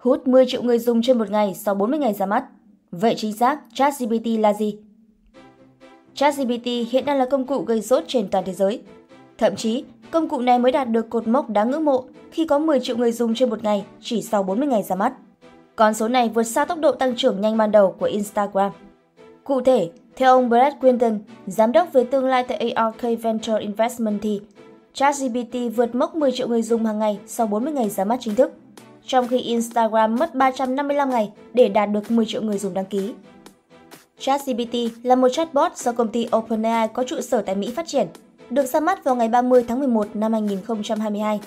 hút 10 triệu người dùng trên một ngày sau 40 ngày ra mắt. Vậy chính xác, ChatGPT là gì? ChatGPT hiện đang là công cụ gây sốt trên toàn thế giới. Thậm chí, công cụ này mới đạt được cột mốc đáng ngưỡng mộ khi có 10 triệu người dùng trên một ngày chỉ sau 40 ngày ra mắt. Con số này vượt xa tốc độ tăng trưởng nhanh ban đầu của Instagram. Cụ thể, theo ông Brad Quinton, giám đốc về tương lai tại ARK Venture Investment thì ChatGPT vượt mốc 10 triệu người dùng hàng ngày sau 40 ngày ra mắt chính thức, trong khi Instagram mất 355 ngày để đạt được 10 triệu người dùng đăng ký. ChatGPT là một chatbot do công ty OpenAI có trụ sở tại Mỹ phát triển, được ra mắt vào ngày 30 tháng 11 năm 2022.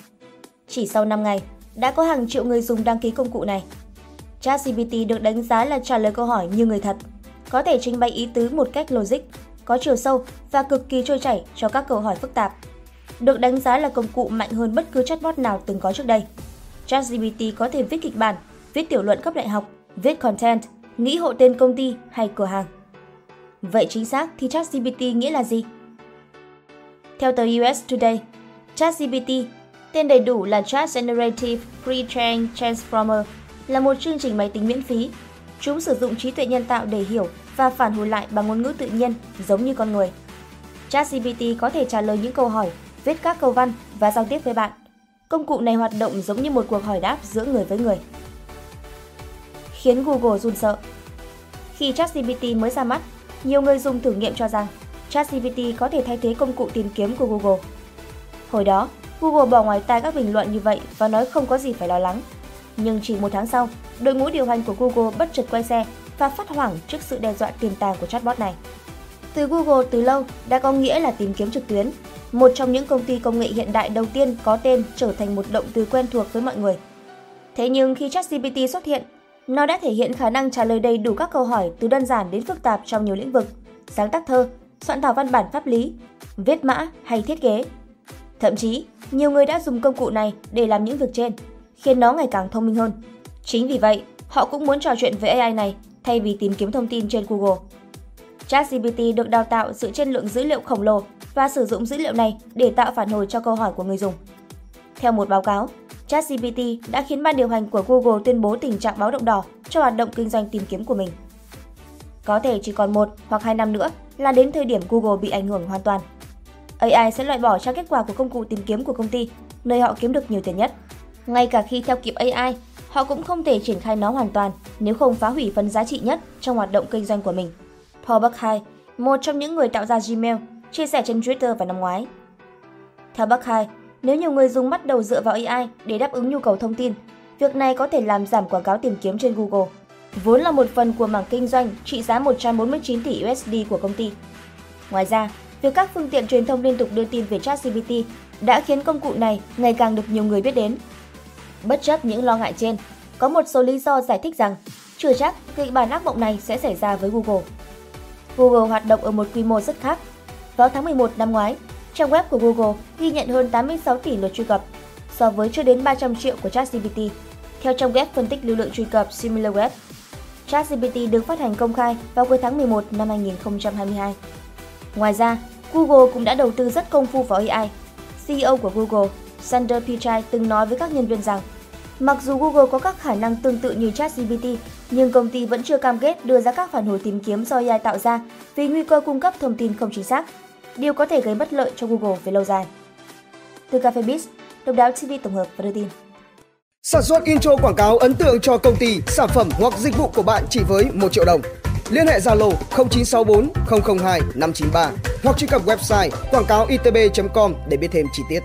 Chỉ sau 5 ngày, đã có hàng triệu người dùng đăng ký công cụ này. ChatGPT được đánh giá là trả lời câu hỏi như người thật, có thể trình bày ý tứ một cách logic, có chiều sâu và cực kỳ trôi chảy cho các câu hỏi phức tạp. Được đánh giá là công cụ mạnh hơn bất cứ chatbot nào từng có trước đây. ChatGPT có thể viết kịch bản, viết tiểu luận cấp đại học, viết content, nghĩ hộ tên công ty hay cửa hàng. Vậy chính xác thì ChatGPT nghĩa là gì? Theo tờ US Today, ChatGPT, tên đầy đủ là Chat Generative Pre-trained Transformer, là một chương trình máy tính miễn phí. Chúng sử dụng trí tuệ nhân tạo để hiểu và phản hồi lại bằng ngôn ngữ tự nhiên giống như con người. ChatGPT có thể trả lời những câu hỏi, viết các câu văn và giao tiếp với bạn. Công cụ này hoạt động giống như một cuộc hỏi đáp giữa người với người. Khiến Google run sợ Khi ChatGPT mới ra mắt, nhiều người dùng thử nghiệm cho rằng ChatGPT có thể thay thế công cụ tìm kiếm của Google. Hồi đó, Google bỏ ngoài tai các bình luận như vậy và nói không có gì phải lo lắng. Nhưng chỉ một tháng sau, đội ngũ điều hành của Google bất chợt quay xe và phát hoảng trước sự đe dọa tiềm tàng của chatbot này. Từ Google từ lâu đã có nghĩa là tìm kiếm trực tuyến, một trong những công ty công nghệ hiện đại đầu tiên có tên trở thành một động từ quen thuộc với mọi người. Thế nhưng khi ChatGPT xuất hiện, nó đã thể hiện khả năng trả lời đầy đủ các câu hỏi từ đơn giản đến phức tạp trong nhiều lĩnh vực, sáng tác thơ, soạn thảo văn bản pháp lý, viết mã hay thiết kế. Thậm chí, nhiều người đã dùng công cụ này để làm những việc trên, khiến nó ngày càng thông minh hơn. Chính vì vậy, họ cũng muốn trò chuyện với AI này thay vì tìm kiếm thông tin trên Google. ChatGPT được đào tạo dựa trên lượng dữ liệu khổng lồ và sử dụng dữ liệu này để tạo phản hồi cho câu hỏi của người dùng. Theo một báo cáo, ChatGPT đã khiến ban điều hành của Google tuyên bố tình trạng báo động đỏ cho hoạt động kinh doanh tìm kiếm của mình. Có thể chỉ còn một hoặc hai năm nữa là đến thời điểm Google bị ảnh hưởng hoàn toàn. AI sẽ loại bỏ trang kết quả của công cụ tìm kiếm của công ty, nơi họ kiếm được nhiều tiền nhất. Ngay cả khi theo kịp AI, họ cũng không thể triển khai nó hoàn toàn nếu không phá hủy phần giá trị nhất trong hoạt động kinh doanh của mình. Paul Buckhay, một trong những người tạo ra Gmail, chia sẻ trên Twitter vào năm ngoái. Theo Buckhay, nếu nhiều người dùng bắt đầu dựa vào AI để đáp ứng nhu cầu thông tin, việc này có thể làm giảm quảng cáo tìm kiếm trên Google, vốn là một phần của mảng kinh doanh trị giá 149 tỷ USD của công ty. Ngoài ra, việc các phương tiện truyền thông liên tục đưa tin về ChatGPT đã khiến công cụ này ngày càng được nhiều người biết đến. Bất chấp những lo ngại trên, có một số lý do giải thích rằng chưa chắc kịch bản ác mộng này sẽ xảy ra với Google. Google hoạt động ở một quy mô rất khác. Vào tháng 11 năm ngoái, trang web của Google ghi nhận hơn 86 tỷ lượt truy cập, so với chưa đến 300 triệu của ChatGPT. Theo trang web phân tích lưu lượng truy cập SimilarWeb, ChatGPT được phát hành công khai vào cuối tháng 11 năm 2022. Ngoài ra, Google cũng đã đầu tư rất công phu vào AI. CEO của Google, Sundar Pichai từng nói với các nhân viên rằng, mặc dù Google có các khả năng tương tự như ChatGPT, nhưng công ty vẫn chưa cam kết đưa ra các phản hồi tìm kiếm do AI tạo ra vì nguy cơ cung cấp thông tin không chính xác điều có thể gây bất lợi cho Google về lâu dài. Từ Cafebiz, độc đáo TV tổng hợp và đưa tin. Sản xuất intro quảng cáo ấn tượng cho công ty, sản phẩm hoặc dịch vụ của bạn chỉ với 1 triệu đồng. Liên hệ Zalo 0964 002 593 hoặc truy cập website quảng cáo itb.com để biết thêm chi tiết.